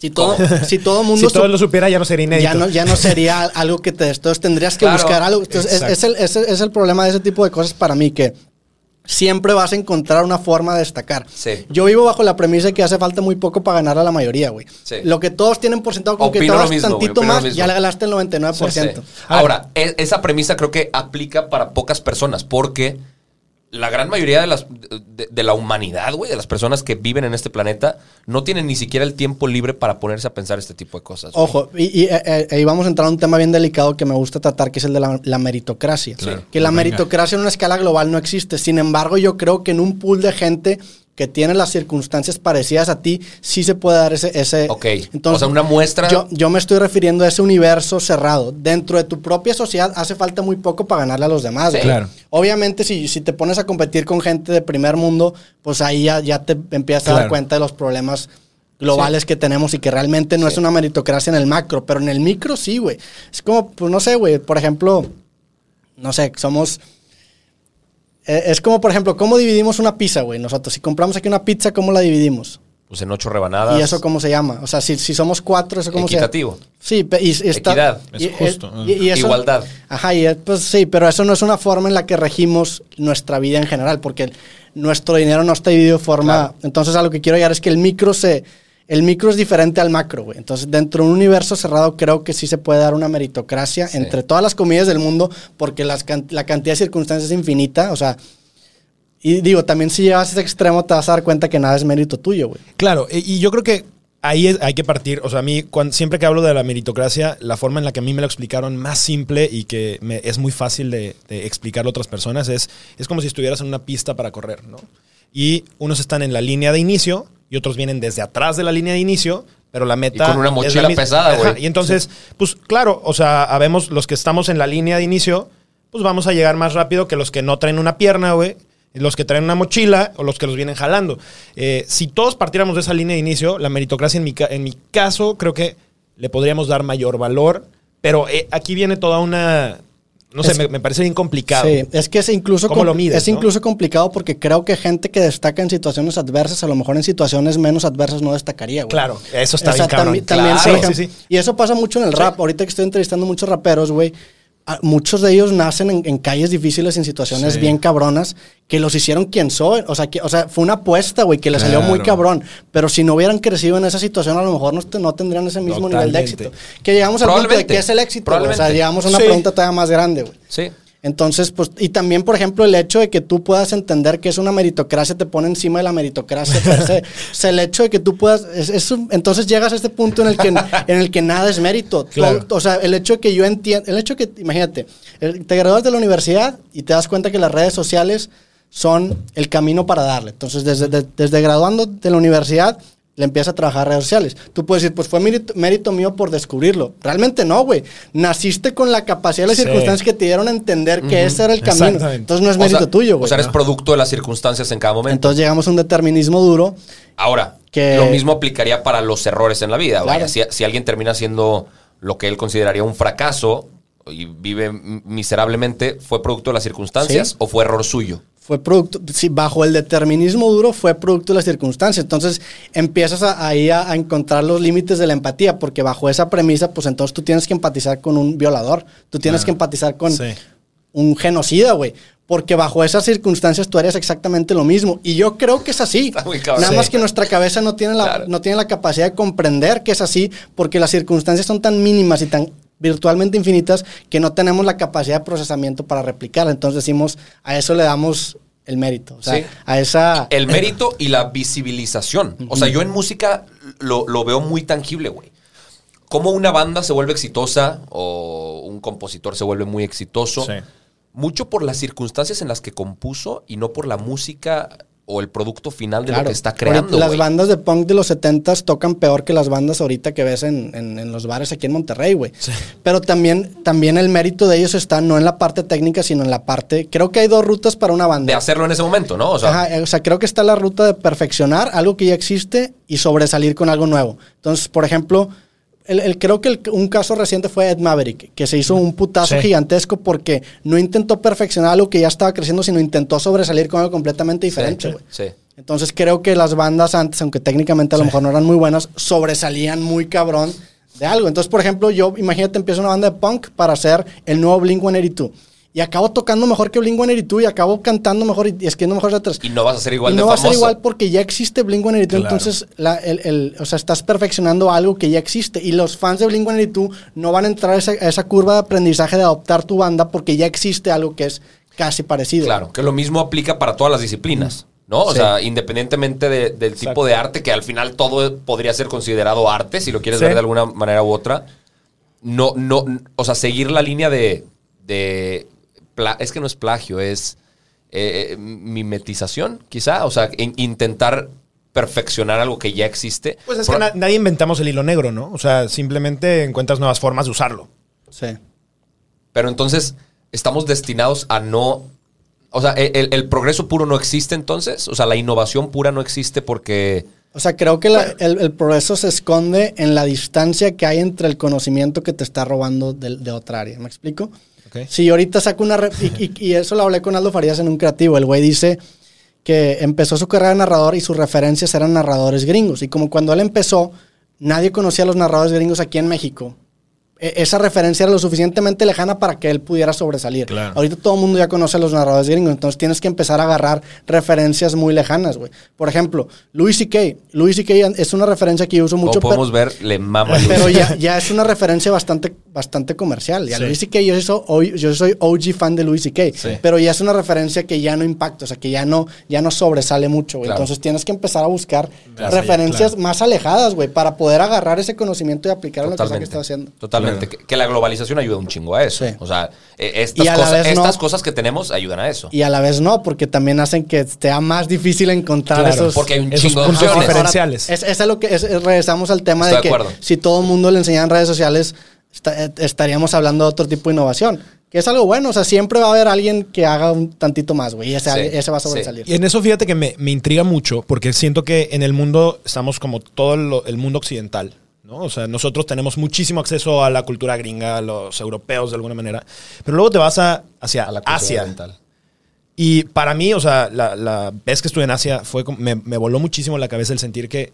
Si todo, si todo mundo Si todo lo supiera, ya no sería inédito. ya no, ya no sería algo que te... Entonces tendrías que Claro, buscar algo. Entonces, es, exacto. es el, es el- es el problema de ese tipo de cosas para mí, que siempre vas a encontrar una forma de destacar. Sí. Yo vivo bajo la premisa de que hace falta muy poco para ganar a la mayoría, güey. Sí. Lo que todos tienen por sentado, con que Opino tú lo hagas mismo, tantito más, ya le ganaste el 99%. Sí. Ahora, e- esa premisa creo que aplica para pocas personas, porque la gran mayoría de, las, de, de la humanidad, güey, de las personas que viven en este planeta, no tienen ni siquiera el tiempo libre para ponerse a pensar este tipo de cosas. güey. Ojo, y, y, eh, eh, ahí vamos a entrar a un tema bien delicado que me gusta tratar, que es el de la, la meritocracia. Claro. Que la meritocracia en una escala global no existe. Sin embargo, yo creo que en un pool de gente que tiene las circunstancias parecidas a ti, sí se puede dar ese... ese Ok. O sea, una muestra- Yo, yo me estoy refiriendo a ese universo cerrado. Dentro de tu propia sociedad hace falta muy poco para ganarle a los demás. Sí. güey. Claro. Obviamente, si, si te pones a competir con gente de primer mundo, pues ahí ya, ya te empiezas a dar cuenta de los problemas globales que tenemos y que realmente no es una meritocracia en el macro, pero en el micro sí, güey. Es como, pues no sé, güey, por ejemplo, no sé, somos... eh, Es como, por ejemplo, ¿cómo dividimos una pizza, güey? Nosotros, si compramos aquí una pizza, ¿cómo la dividimos? Pues en ocho rebanadas. ¿Y eso cómo se llama? O sea, si, si somos cuatro, ¿eso cómo Equitativo. se llama? Sí, y, y está... Equidad. y- Es justo, y- y eso- Igualdad. Ajá, y es- pues sí, pero eso no es una forma en la que regimos nuestra vida en general, porque el- nuestro dinero no está dividido de forma... Claro. Entonces, a lo que quiero llegar es que el micro se... El micro es diferente al macro, güey. Entonces, dentro de un universo cerrado, creo que sí se puede dar una meritocracia Sí. entre todas las comidas del mundo, porque las la cantidad de circunstancias es infinita. O sea, y digo, también si llegas a ese extremo, te vas a dar cuenta que nada es mérito tuyo, güey. Claro, e- y yo creo que ahí es- hay que partir. O sea, a mí, siempre que hablo de la meritocracia, la forma en la que a mí me lo explicaron más simple y que me- es muy fácil de, de explicarlo a otras personas es, es como si estuvieras en una pista para correr, ¿no? Y unos están en la línea de inicio y otros vienen desde atrás de la línea de inicio, pero la meta. Y con una mochila pesada, güey. Y entonces, pues claro, o sea, habemos los que estamos en la línea de inicio, pues vamos a llegar más rápido que los que no traen una pierna, güey. Los que traen una mochila o los que los vienen jalando. Eh, si todos partiéramos de esa línea de inicio, la meritocracia en mi, en mi caso creo que le podríamos dar mayor valor, pero eh, aquí viene toda una... No sé, Es- me, me parece bien complicado. Sí, es que es incluso, ¿Cómo lo mides, es no? incluso complicado porque creo que gente que destaca en situaciones adversas, a lo mejor en situaciones menos adversas no destacaría, güey. Claro, eso está O sea, bien cabrón. tambi- también, Claro. por ejemplo, Sí, sí, sí. Y eso pasa mucho en el rap. Ahorita que estoy entrevistando muchos raperos, güey. Muchos de ellos nacen en, en calles difíciles, en situaciones Sí. bien cabronas, que los hicieron quien soy. O sea, que, o sea fue una apuesta, güey, que les salió muy cabrón. Pero si no hubieran crecido en esa situación, a lo mejor no, no tendrían ese mismo nivel de éxito. Que llegamos al punto de qué es el éxito. güey. O sea, llegamos a una Sí. pregunta todavía más grande, güey. Sí. Entonces, pues, y también, por ejemplo, el hecho de que tú puedas entender que es una meritocracia te pone encima de la meritocracia per se. O sea, el hecho de que tú puedas, es- es un- entonces llegas a este punto en el que, en el que nada es mérito. Claro. Todo- o sea, el hecho de que yo entiendo, el hecho de que, imagínate, te gradúas de la universidad y te das cuenta que las redes sociales son el camino para darle. Entonces, desde, de- desde graduando de la universidad, le empieza a trabajar redes sociales. Tú puedes decir, pues fue mérito, mérito mío por descubrirlo. Realmente no, güey. Naciste con la capacidad y las Sí. circunstancias que te dieron a entender que ese era el camino. Entonces no es O mérito sea- tuyo, güey. O sea, eres ¿no? producto de las circunstancias en cada momento. Entonces llegamos a un determinismo duro. Ahora, que- lo mismo aplicaría para los errores en la vida. Claro. Vaya, si, si alguien termina siendo lo que él consideraría un fracaso y vive miserablemente, ¿fue producto de las circunstancias Sí. o fue error suyo? Fue producto, sí, bajo el determinismo duro fue producto de las circunstancias. Entonces empiezas a- ahí a, a encontrar los límites de la empatía, porque bajo esa premisa, pues entonces tú tienes que empatizar con un violador, tú tienes que empatizar con Sí. un genocida, güey. Porque bajo esas circunstancias tú harías exactamente lo mismo. Y yo creo que es así. Nada más que nuestra cabeza no tiene, la, Claro. no tiene la capacidad de comprender que es así, porque las circunstancias son tan mínimas y tan virtualmente infinitas que no tenemos la capacidad de procesamiento para replicar. Entonces decimos, a eso le damos el mérito. O sea, Sí. a esa... El mérito y la visibilización. O sea, yo en música lo, lo veo muy tangible, güey. Cómo una banda se vuelve exitosa o un compositor se vuelve muy exitoso. Sí. Mucho por las circunstancias en las que compuso y no por la música o el producto final de lo que está creando. Las bandas de punk de los 70s tocan peor que las bandas ahorita que ves en, en- en los bares aquí en Monterrey, güey. Pero también, también el mérito de ellos está no en la parte técnica, sino en la parte... Creo que hay dos rutas para una De banda. hacerlo en ese momento, ¿no? O sea, Ajá, o sea, creo que está la ruta de perfeccionar algo que ya existe y sobresalir con algo nuevo. Entonces, por ejemplo, el, el- creo que el- un caso reciente fue Ed Maverick, que se hizo un putazo Sí. gigantesco porque no intentó perfeccionar algo que ya estaba creciendo, sino intentó sobresalir con algo completamente diferente, sí, güey. sí. Entonces creo que las bandas antes, aunque técnicamente a lo mejor no eran muy buenas, sobresalían muy cabrón de algo. Entonces, por ejemplo, yo, imagínate, empiezo una banda de punk para hacer el nuevo Blink-182. Y acabo tocando mejor que Blink-182 y acabo cantando mejor y escribiendo mejor letras. Y no vas a ser igual Y de no va a ser famoso. igual porque ya existe Blink-182, Claro. entonces la- el, el- o sea, estás perfeccionando algo que ya existe y los fans de Blink-182 no van a entrar a esa, a esa curva de aprendizaje de adoptar tu banda porque ya existe algo que es casi parecido. Claro, que lo mismo aplica para todas las disciplinas, ¿no? O Sí. sea, independientemente de- del tipo de arte, que al final todo podría ser considerado arte, si lo quieres Sí. ver de alguna manera u otra. No, no, o sea, seguir la línea de. Es que no es plagio, es eh, mimetización, quizá. O sea, in- intentar perfeccionar algo que ya existe. Pues es Por- que na- nadie inventamos el hilo negro, ¿no? O sea, simplemente encuentras nuevas formas de usarlo. Sí. Pero entonces, estamos destinados a no. O sea, ¿el, el- progreso puro no existe entonces? O sea, la innovación pura no existe porque. O sea, creo que la- el, el progreso se esconde en la distancia que hay entre el conocimiento que te está robando de, de otra área. ¿Me explico? Ok. Si ahorita saco una... y, y- y eso lo hablé con Aldo Farías en un creativo. El güey dice que empezó su carrera de narrador y sus referencias eran narradores gringos. Y como cuando él empezó, nadie conocía a los narradores gringos aquí en México. E- Esa referencia era lo suficientemente lejana para que él pudiera sobresalir. Claro. Ahorita todo el mundo ya conoce a los narradores gringos, entonces tienes que empezar a agarrar referencias muy lejanas, güey. Por ejemplo, Louis C.K. Louis C.K. es una referencia que yo uso Como mucho. podemos pero- ver, le mama Luis. pero ya, ya es una referencia bastante, bastante comercial. Y a Sí. Louis C.K. Yo, soy- yo soy OG fan de Louis C.K. Sí. Pero ya es una referencia que ya no impacta, o sea, que ya no, ya no sobresale mucho, güey. Claro. Entonces tienes que empezar a buscar referencias allá, más alejadas, güey, para poder agarrar ese conocimiento y aplicarlo en lo que sea que Totalmente. Que, que la globalización ayuda un chingo a eso. Sí. O sea, eh, estas, cosas, no. que tenemos ayudan a eso. Y a la vez no, porque también hacen que sea más difícil encontrar Claro, esos... Porque hay un Esos chingo de puntos diferenciales. Es, es a lo que es- es- regresamos al tema Estoy de de que si todo el mundo le enseñara en redes sociales, eh, estaríamos hablando de otro tipo de innovación. Que es algo bueno, o sea, siempre va a haber alguien que haga un tantito más, güey, y ese, Sí, ese va a sí. sobresalir. Y en eso fíjate que me, me intriga mucho, porque siento que en el mundo estamos como todo lo- el mundo occidental. ¿No? O sea, nosotros tenemos muchísimo acceso a la cultura gringa, a los europeos de alguna manera. Pero luego te vas a, hacia A la Asia. oriental. Y para mí, o sea, la, la vez que estuve en Asia fue me, me voló muchísimo la cabeza el sentir que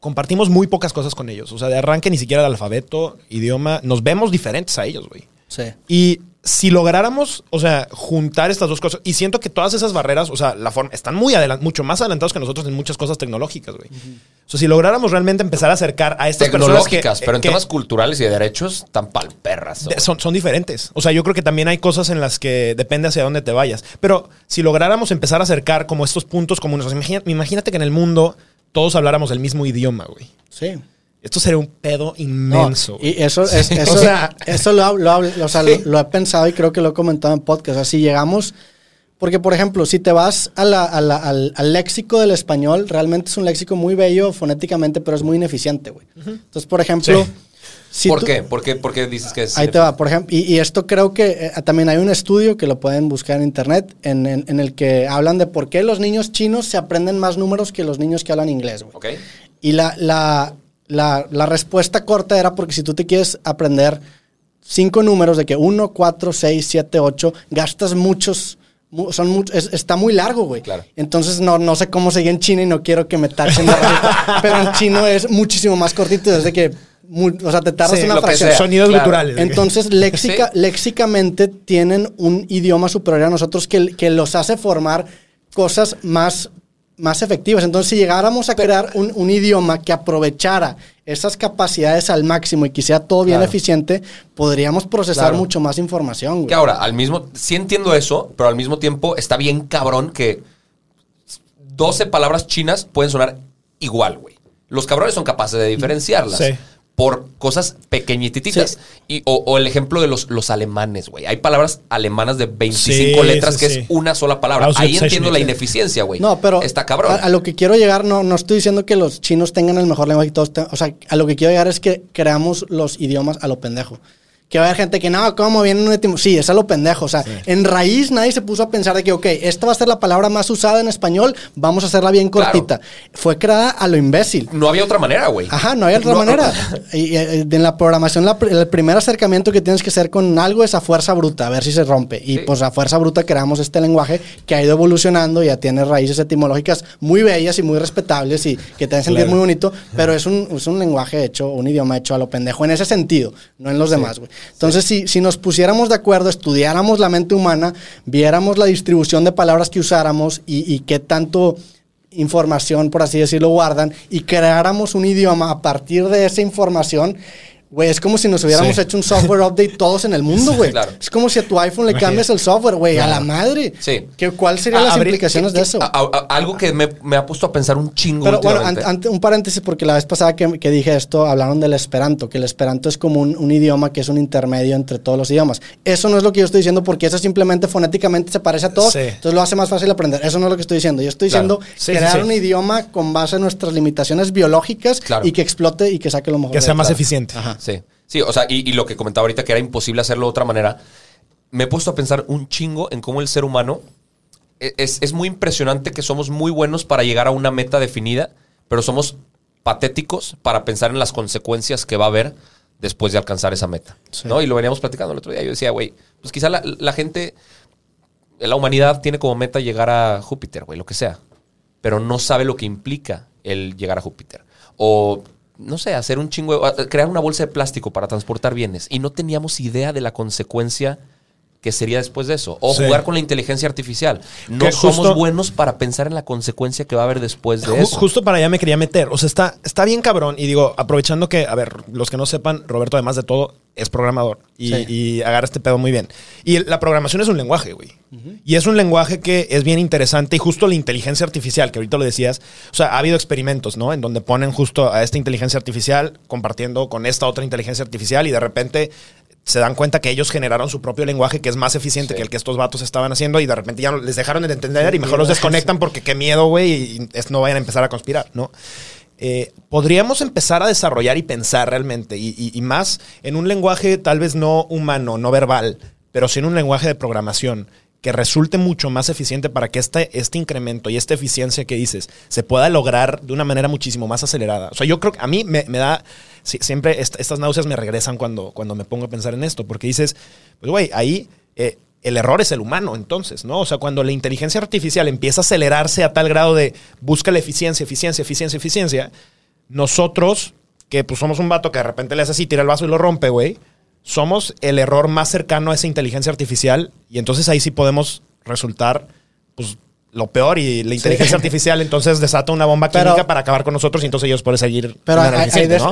compartimos muy pocas cosas con ellos. O sea, de arranque ni siquiera el alfabeto, idioma, nos vemos diferentes a ellos, güey. Sí. Y si lográramos, o sea, juntar estas dos cosas, y siento que todas esas barreras, o sea, la forma, están muy adelan- mucho más adelantados que nosotros en muchas cosas tecnológicas, güey. O sea, si lográramos realmente empezar a acercar a estas personas que, Tecnológicas, pero en que temas culturales y de derechos, tan palperras. son, son diferentes. O sea, yo creo que también hay cosas en las que depende hacia dónde te vayas. Pero si lográramos empezar a acercar como estos puntos comunes, o sea, imagina- imagínate que en el mundo todos habláramos el mismo idioma, güey. Sí. Esto sería un pedo No, inmenso. güey. y eso, es, eso, O sea- eso lo, lo, hab- o sea, lo, lo he pensado y creo que lo he comentado en podcast. Si llegamos, porque por ejemplo, si te vas a la- a la- al, al léxico del español, realmente es un léxico muy bello fonéticamente, pero es muy ineficiente, güey. Entonces, por ejemplo, Sí. si ¿Por tú- qué? ¿Por qué? ¿Por qué dices que es Ahí te va, por ejemplo, y, y esto creo que eh, también hay un estudio que lo pueden buscar en internet en, en- en el que hablan de por qué los niños chinos se aprenden más números que los niños que hablan inglés, güey. Ok. Y la, la, la, la respuesta corta era porque si tú te quieres aprender cinco números de que 1, 4, 6, 7, 8, gastas muchos. mu- Son much- es- está muy largo, güey. Claro. Entonces no, no sé cómo sigue en China y no quiero que me tachen de pero en chino es muchísimo más cortito desde que, mu- o sea, te tardas Sí, una fracción. Sonidos claro. guturales. Entonces, léxica, Sí. léxicamente tienen un idioma superior a nosotros que, que los hace formar cosas más, más efectivas. Entonces, si llegáramos a crear un, un idioma que aprovechara esas capacidades al máximo y que sea todo bien Claro. eficiente, podríamos procesar Claro. mucho más información. güey. Que ahora, al mismo, sí entiendo eso, pero al mismo tiempo está bien cabrón que 12 palabras chinas pueden sonar igual, güey. Los cabrones son capaces de diferenciarlas. Sí. Por cosas pequeñititas. Sí. Y, o, o el ejemplo de los, los alemanes, güey. Hay palabras alemanas de 25 Sí, letras sí, que es una sola palabra. Ahí entiendo la ineficiencia, güey. No, pero Está cabrón. A, a lo que quiero llegar, no, no estoy diciendo que los chinos tengan el mejor lenguaje y todos. te- o sea, a lo que quiero llegar es que creamos los idiomas a lo pendejo. Que va a haber gente que, no, ¿cómo viene un etimología? Sí, es a lo pendejo. O sea, en raíz nadie se puso a pensar de que, ok, esta va a ser la palabra más usada en español, vamos a hacerla bien Claro. cortita. Fue creada a lo imbécil. No había otra manera, güey. Ajá, no hay otra No, manera. Y, eh, en la programación, la el primer acercamiento que tienes que hacer con algo es a fuerza bruta, a ver si se rompe. Y Sí. pues a fuerza bruta creamos este lenguaje que ha ido evolucionando, ya tiene raíces etimológicas muy bellas y muy respetables y que te hacen sentir Claro. muy bonito, pero es un, es un lenguaje hecho, un idioma hecho a lo pendejo en ese sentido, no en los demás, güey. Entonces, si, si nos pusiéramos de acuerdo, estudiáramos la mente humana, viéramos la distribución de palabras que usáramos y, y qué tanto información, por así decirlo, guardan y creáramos un idioma a partir de esa información, güey, es como si nos hubiéramos Sí. hecho un software update todos en el mundo, güey. Claro. Es como si a tu iPhone le cambias el software, güey, a la madre. Sí. ¿Qué, ¿Cuáles serían las habría- implicaciones de eso? A- a- a- algo que me, me ha puesto a pensar un chingo Pero bueno, an- un paréntesis, porque la vez pasada que, que dije esto, hablaron del esperanto, que el esperanto es como un, un idioma que es un intermedio entre todos los idiomas. Eso no es lo que yo estoy diciendo, porque eso simplemente fonéticamente se parece a todos, Sí. entonces lo hace más fácil aprender. Eso no es lo que estoy diciendo. Yo estoy diciendo sí, crear sí. un idioma con base en nuestras limitaciones biológicas y que explote y que saque lo mejor. Que sea más eficiente. Ajá. Sí, sí, o sea, y, y lo que comentaba ahorita que era imposible hacerlo de otra manera, me he puesto a pensar un chingo en cómo el ser humano e- es, es muy impresionante que somos muy buenos para llegar a una meta definida, pero somos patéticos para pensar en las consecuencias que va a haber después de alcanzar esa meta. Sí. ¿no? Y lo veníamos platicando el otro día. Yo decía, güey, pues quizá la, la gente, la humanidad tiene como meta llegar a Júpiter, güey, lo que sea, pero no sabe lo que implica el llegar a Júpiter. O, no sé, hacer un chingo, de- crear una bolsa de plástico para transportar bienes. Y no teníamos idea de la consecuencia que sería después de eso. O Sí. jugar con la inteligencia artificial. No Que somos justo- buenos para pensar en la consecuencia que va a haber después de Ju- eso. Justo para allá me quería meter. O sea, está, está bien cabrón. Y digo, aprovechando que, a ver, los que no sepan, Roberto, además de todo, es programador. Y, Sí. y agarra este pedo muy bien. Y la programación es un lenguaje, güey. Y es un lenguaje que es bien interesante. Y justo la inteligencia artificial, que ahorita lo decías, o sea, ha habido experimentos, ¿no? En donde ponen justo a esta inteligencia artificial compartiendo con esta otra inteligencia artificial y de repente se dan cuenta que ellos generaron su propio lenguaje que es más eficiente Sí. que el que estos vatos estaban haciendo y de repente ya les dejaron de entender y mejor los desconectan porque qué miedo, güey, y es- no vayan a empezar a conspirar, ¿no? Eh, podríamos empezar a desarrollar y pensar realmente, y, y- y más en un lenguaje tal vez no humano, no verbal, pero sí en un lenguaje de programación que resulte mucho más eficiente para que este, este incremento y esta eficiencia que dices se pueda lograr de una manera muchísimo más acelerada. O sea, yo creo que a mí me, me da, siempre est- estas náuseas me regresan cuando, cuando me pongo a pensar en esto, porque dices, pues güey, ahí eh, el error es el humano, entonces, ¿no? O sea, cuando la inteligencia artificial empieza a acelerarse a tal grado de busca la eficiencia, eficiencia, eficiencia, eficiencia, nosotros, que pues somos un vato que de repente le hace así, tira el vaso y lo rompe, güey, somos el error más cercano a esa inteligencia artificial y entonces ahí sí podemos resultar, pues, lo peor y la inteligencia artificial entonces desata una bomba Pero- química para acabar con nosotros y entonces ellos pueden seguir Pero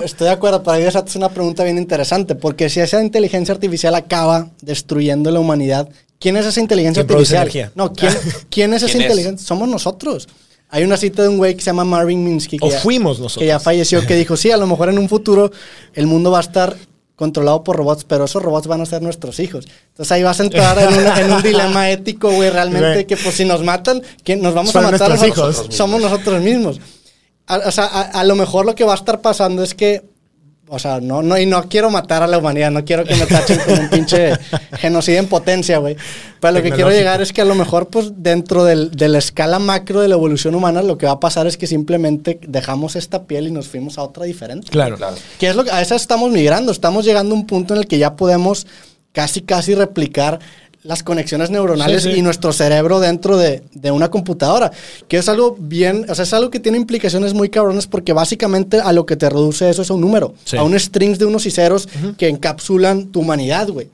estoy de acuerdo, pero ahí desatas una pregunta bien interesante, porque si esa inteligencia artificial acaba destruyendo la humanidad, ¿quién es esa inteligencia ¿Quién produce artificial? energía? No, ¿quién, quién es esa ¿Quién es? inteligencia? Somos nosotros. Hay una cita de un güey que se llama Marvin Minsky. Que O ya- fuimos nosotros. Que ya falleció, que dijo, sí, a lo mejor en un futuro el mundo va a estar controlado por robots, pero esos robots van a ser nuestros hijos. Entonces ahí vas a entrar en, una- en un dilema ético, güey, realmente, Güey. que pues si nos matan, ¿quién nos vamos Son a matar? nosotros? hijos. Somos nosotros mismos. A, o sea, a, a lo mejor lo que va a estar pasando es que, o sea, no, no, y no quiero matar a la humanidad, no quiero que me tachen como un pinche genocidio en potencia, güey. Pero lo que quiero llegar es que a lo mejor, pues, dentro del- de la escala macro de la evolución humana, lo que va a pasar es que simplemente dejamos esta piel y nos fuimos a otra diferente. Claro. Claro. Que es lo que a veces estamos migrando, estamos llegando a un punto en el que ya podemos casi casi replicar las conexiones neuronales Sí, sí. y nuestro cerebro dentro de, de una computadora, que es algo bien, o sea, es algo que tiene implicaciones muy cabrones porque básicamente a lo que te reduce eso es a un número, Sí. a un strings de unos y ceros que encapsulan tu humanidad, güey.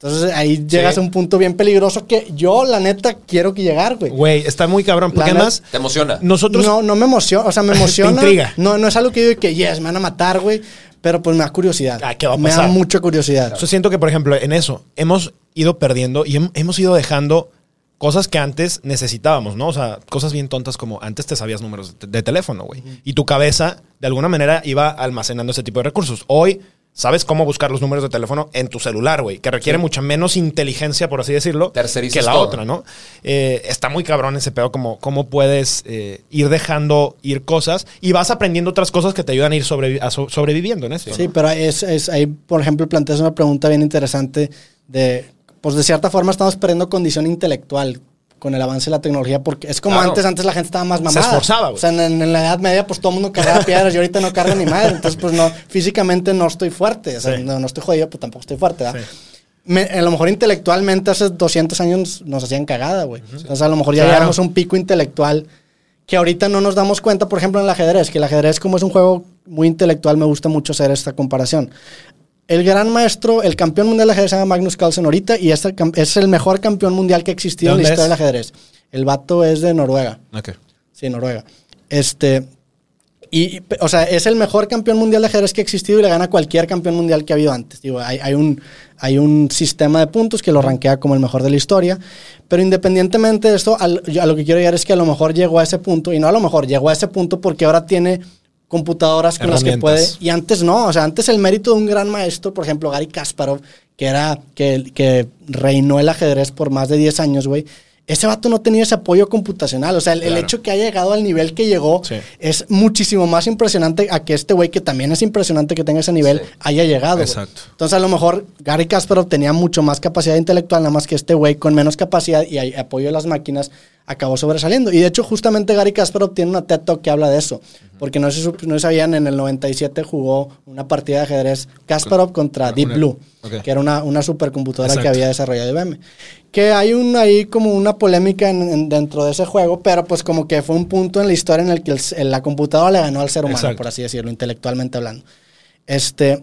Entonces ahí llegas a un punto bien peligroso que yo, la neta, quiero que llegar, güey. Güey, está muy cabrón. Porque La además, ¿Te emociona? nosotros. No, no me emociona, o sea, me emociona. intriga. No, no es algo que yo digo que, yes, me van a matar, güey. Pero pues me da curiosidad. Ah, ¿qué va a me da pasar? mucha curiosidad. Yo siento que, por ejemplo, en eso hemos ido perdiendo y hem- hemos ido dejando cosas que antes necesitábamos, ¿no? O sea, cosas bien tontas como antes te sabías números de, de teléfono, güey. Y tu cabeza, de alguna manera, iba almacenando ese tipo de recursos. Hoy sabes cómo buscar los números de teléfono en tu celular, güey, que requiere mucha menos inteligencia, por así decirlo, Tercerizas que la todo. otra, ¿no? Eh, está muy cabrón ese pedo, como cómo puedes eh, ir dejando ir cosas y vas aprendiendo otras cosas que te ayudan a ir sobrevi- a so- sobreviviendo en esto. Sí, ¿no? pero es, es- ahí, por ejemplo, planteas una pregunta bien interesante de, pues de cierta forma estamos perdiendo condición intelectual con el avance de la tecnología, porque es como Claro. antes, antes la gente estaba más mamada. esforzaba, güey. O sea, en, en la Edad Media, pues todo el mundo cargaba piedras y ahorita no carga ni madre. Entonces, pues no, físicamente no estoy fuerte. O sea, Sí. no, no estoy jodido, pues tampoco estoy fuerte, ¿verdad? Sí. Me- a lo mejor intelectualmente hace 200 años nos hacían cagada, güey. Entonces, a lo mejor ya Claro. llegamos a un pico intelectual que ahorita no nos damos cuenta, por ejemplo, en el ajedrez, que el ajedrez como es un juego muy intelectual, me gusta mucho hacer esta comparación. El gran maestro, el campeón mundial de ajedrez se llama Magnus Carlsen ahorita y es el, cam- es el mejor campeón mundial que ha existido en ¿De la historia es? del ajedrez. El vato es de Noruega. Ok. Sí, Noruega. Este. Y, o sea, es el mejor campeón mundial de ajedrez que ha existido y le gana cualquier campeón mundial que ha habido antes. Digo, hay, hay un, hay un sistema de puntos que lo rankea como el mejor de la historia. Pero independientemente de esto, al- yo a lo que quiero llegar es que a lo mejor llegó a ese punto, y no a lo mejor, llegó a ese punto porque ahora tiene computadoras con las que puede. Y antes no, o sea, antes el mérito de un gran maestro, por ejemplo, Gary Kasparov, que era, que, que reinó el ajedrez por más de 10 años, güey. Ese vato no tenía ese apoyo computacional. O sea, el, el Claro. hecho que haya llegado al nivel que llegó Sí. es muchísimo más impresionante a que este güey, que también es impresionante que tenga ese nivel, Sí. haya llegado. Exacto. Entonces, a lo mejor Gary Kasparov tenía mucho más capacidad intelectual, nada más que este güey con menos capacidad y apoyo de las máquinas acabó sobresaliendo. Y de hecho, justamente Gary Kasparov tiene una TED Talk que habla de eso. Porque no sup- no sabían, en el 97 jugó una partida de ajedrez Kasparov contra Deep Blue, que era una, una supercomputadora que había desarrollado IBM. Que hay un, ahí como una polémica en- en- dentro de ese juego, pero pues como que fue un punto en la historia en el que el la computadora le ganó al ser humano, Exacto. por así decirlo, intelectualmente hablando. Este,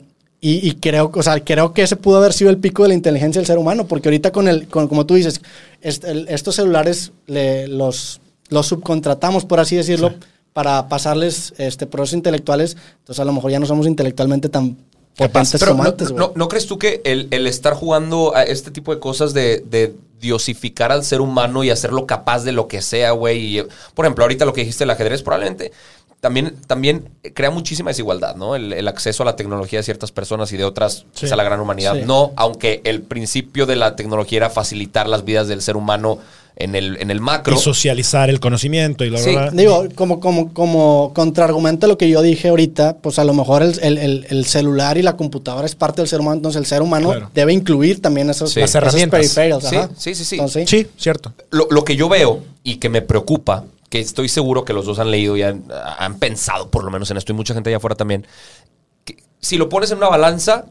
y, y creo, o sea, creo que ese pudo haber sido el pico de la inteligencia del ser humano, porque ahorita con el, con, como tú dices, est- el- estos celulares le- los, los subcontratamos, por así decirlo, para pasarles este, procesos intelectuales, entonces a lo mejor ya no somos intelectualmente tan potentes Pero como no, antes, güey. no- ¿no crees tú que el, el estar jugando a este tipo de cosas de, de diosificar al ser humano y hacerlo capaz de lo que sea, güey? Por ejemplo, ahorita lo que dijiste del ajedrez, probablemente también, también crea muchísima desigualdad, ¿no? El, el acceso a la tecnología de ciertas personas y de otras, Sí. pues, a la gran humanidad. Sí. No, aunque el principio de la tecnología era facilitar las vidas del ser humano en el, en el macro. Y socializar el conocimiento y la Sí. verdad. Digo, como, como, como contraargumento a lo que yo dije ahorita, pues a lo mejor el, el- el- el celular y la computadora es parte del ser humano, entonces el ser humano Claro. debe incluir también esos, Sí. Las esos herramientas. peripherals, Sí, ajá. sí, sí, sí. Entonces, Sí, cierto. Lo, lo que yo veo y que me preocupa, que estoy seguro que los dos han leído y han, han pensado por lo menos en esto, y mucha gente allá afuera también, que si lo pones en una balanza,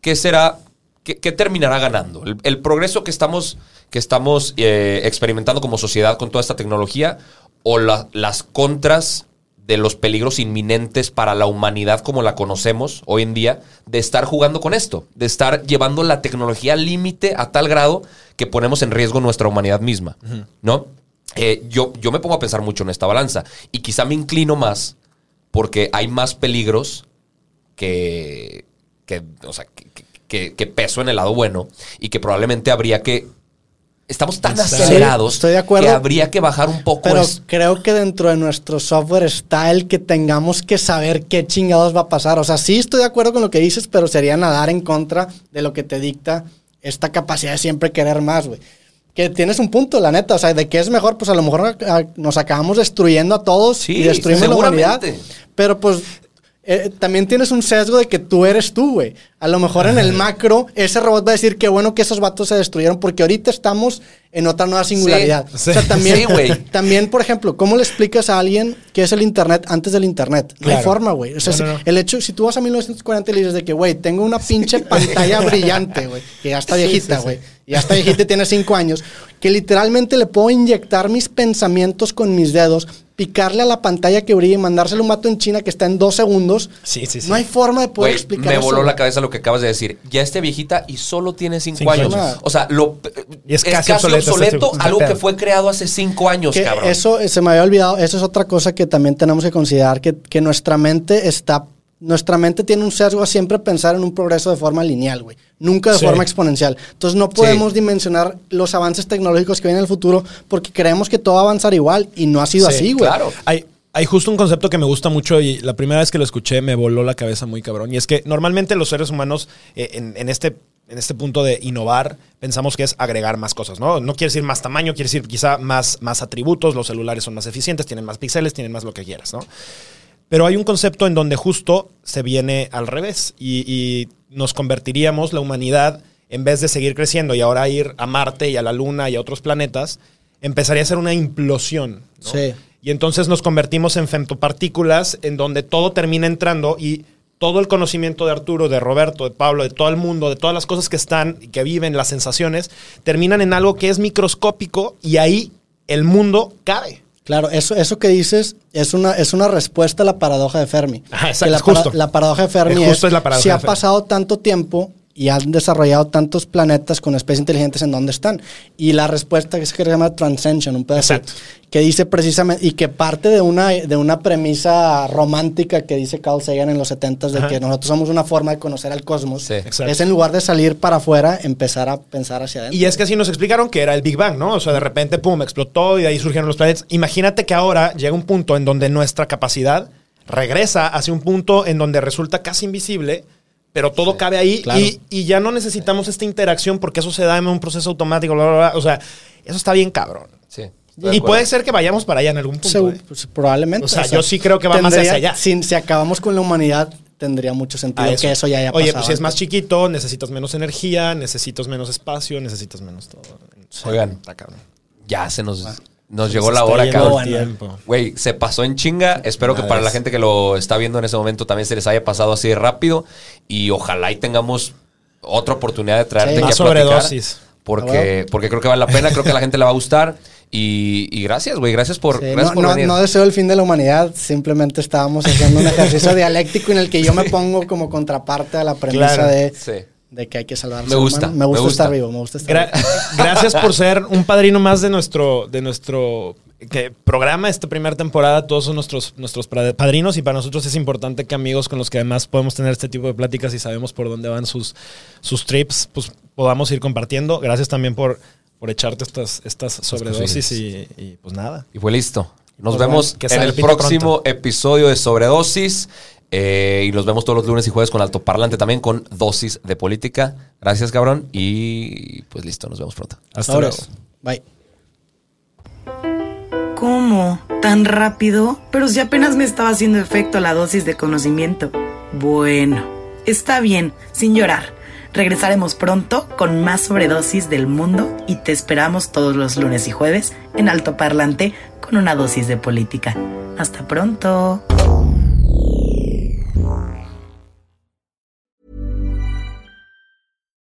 ¿qué será? ¿Qué, qué terminará ganando? ¿El, el progreso que estamos, que estamos eh, experimentando como sociedad con toda esta tecnología o la- las contras de los peligros inminentes para la humanidad como la conocemos hoy en día, de estar jugando con esto, de estar llevando la tecnología al límite a tal grado que ponemos en riesgo nuestra humanidad misma, ¿no? Eh, yo, yo me pongo a pensar mucho en esta balanza y quizá me inclino más porque hay más peligros que, que, o sea, que, que- que peso en el lado bueno y que probablemente habría que... Estamos tan Sí, acelerados estoy de acuerdo. que habría que bajar un poco Pero es- creo que dentro de nuestro software está el que tengamos que saber qué chingados va a pasar. O sea, sí estoy de acuerdo con lo que dices, pero sería nadar en contra de lo que te dicta esta capacidad de siempre querer más, güey. Que tienes un punto, la neta. O sea, de qué es mejor, pues a lo mejor nos acabamos destruyendo a todos Sí, y destruimos la humanidad. Pero pues eh, también tienes un sesgo de que tú eres tú, güey. A lo mejor en el macro, ese robot va a decir que bueno que esos vatos se destruyeron porque ahorita estamos en otra nueva singularidad. Sí. O sea, también, Sí, güey. también, por ejemplo, ¿cómo le explicas a alguien qué es el Internet antes del Internet? No hay Claro. forma, güey. O sea, no, no. el hecho, si tú vas a 1940 y le dices de que, güey, tengo una pinche pantalla brillante, güey, que ya está viejita, güey, ya está viejita y tiene cinco años, que literalmente le puedo inyectar mis pensamientos con mis dedos, picarle a la pantalla que brilla y mandárselo un mato en China que está en dos segundos. Sí, sí, sí. No hay forma de poder Güey, explicar me eso, voló la cabeza lo que acabas de decir. Ya esté viejita y solo tiene cinco, Cinco años. años. O sea, lo, Y es es, casi casi, obsoleto obsoleto, algo que fue creado hace cinco años, Que cabrón. Eso eh, se me había olvidado. Eso es otra cosa que también tenemos que considerar, que, que nuestra mente está... Nuestra mente tiene un sesgo a siempre pensar en un progreso de forma lineal, güey. Nunca de Sí. forma exponencial. Entonces no podemos dimensionar los avances tecnológicos que vienen en el futuro porque creemos que todo va a avanzar igual y no ha sido Sí, así, güey. claro. Hay, hay justo un concepto que me gusta mucho y la primera vez que lo escuché me voló la cabeza muy cabrón. Y es que normalmente los seres humanos eh, en, en este, en este punto de innovar pensamos que es agregar más cosas, ¿no? No quiere decir más tamaño, quiere decir quizá más, más atributos, los celulares son más eficientes, tienen más píxeles, tienen más lo que quieras, ¿no? Pero hay un concepto en donde justo se viene al revés y, y nos convertiríamos la humanidad, en vez de seguir creciendo y ahora ir a Marte y a la Luna y a otros planetas, empezaría a ser una implosión. ¿no? Sí. Y entonces nos convertimos en femtopartículas en donde todo termina entrando y todo el conocimiento de Arturo, de Roberto, de Pablo, de todo el mundo, de todas las cosas que están y que viven, las sensaciones, terminan en algo que es microscópico y ahí el mundo cabe. Claro, eso, eso que dices es una, es una respuesta a la paradoja de Fermi. Ajá, exacto, Que la, es justo. para- la paradoja de Fermi Es justo es, es la paradoja si de ha Fermi. pasado tanto tiempo y han desarrollado tantos planetas con especies inteligentes en dónde están. Y la respuesta que es que se llama Transcension, un pedazo Exacto. que dice precisamente, y que parte de una, de una premisa romántica que dice Carl Sagan en los 70 de Ajá. que nosotros somos una forma de conocer al cosmos. Sí. Es en lugar de salir para afuera, empezar a pensar hacia adentro. Y es que así nos explicaron que era el Big Bang, ¿no? O sea, de repente, pum, explotó y de ahí surgieron los planetas. Imagínate que ahora llega un punto en donde nuestra capacidad regresa hacia un punto en donde resulta casi invisible, pero todo cabe ahí claro. y, y ya no necesitamos esta interacción porque eso se da en un proceso automático, bla, bla, bla. O sea, eso está bien cabrón. Sí. Y puede ser que vayamos para allá en algún punto. Se- ¿eh? pues, probablemente. O sea, yo sí creo que va más hacia allá. Si, si acabamos con la humanidad, tendría mucho sentido que eso ya haya Oye, pasado pues si es más chiquito, necesitas menos energía, necesitas menos espacio, necesitas menos todo. Oigan. Está cabrón. Ya se nos, nos llegó la hora, cabrón. Güey, se pasó en chinga. Espero que para la gente que lo está viendo en ese momento también se les haya pasado así de rápido. Y ojalá y tengamos otra oportunidad de traerte Sí. aquí Más a platicar. sobredosis. Porque, porque creo que vale la pena, creo que a la gente le va a gustar. Y, y gracias, güey. Gracias por, Sí, gracias no, por no- venir. no deseo el fin de la humanidad, simplemente estábamos haciendo un ejercicio dialéctico en el que yo me pongo como contraparte a la premisa Claro. de, Sí. De que hay que salvar al Me gusta, humano. Me gusta, me gusta. estar vivo, me gusta estar Gra- vivo. gracias por ser un padrino más de nuestro, de nuestro que, programa, esta primera temporada. Todos son nuestros, nuestros padrinos y para nosotros es importante que amigos con los que además podemos tener este tipo de pláticas y sabemos por dónde van sus, sus trips, pues podamos ir compartiendo. Gracias también por, por echarte estas, estas sobredosis y, y, pues nada. Y fue listo. Nos Pues vemos bueno, que en el próximo episodio de Sobredosis. Eh, y nos vemos todos los lunes y jueves con Altoparlante también con dosis de política. Gracias, cabrón. Y pues listo, nos vemos pronto. Hasta luego. Bye. ¿Cómo? ¿Tan rápido? Pero si apenas me estaba haciendo efecto la dosis de conocimiento. Bueno, está bien, sin llorar. Regresaremos pronto con más sobredosis del mundo y te esperamos todos los lunes y jueves en Alto Parlante con una dosis de política. Hasta pronto.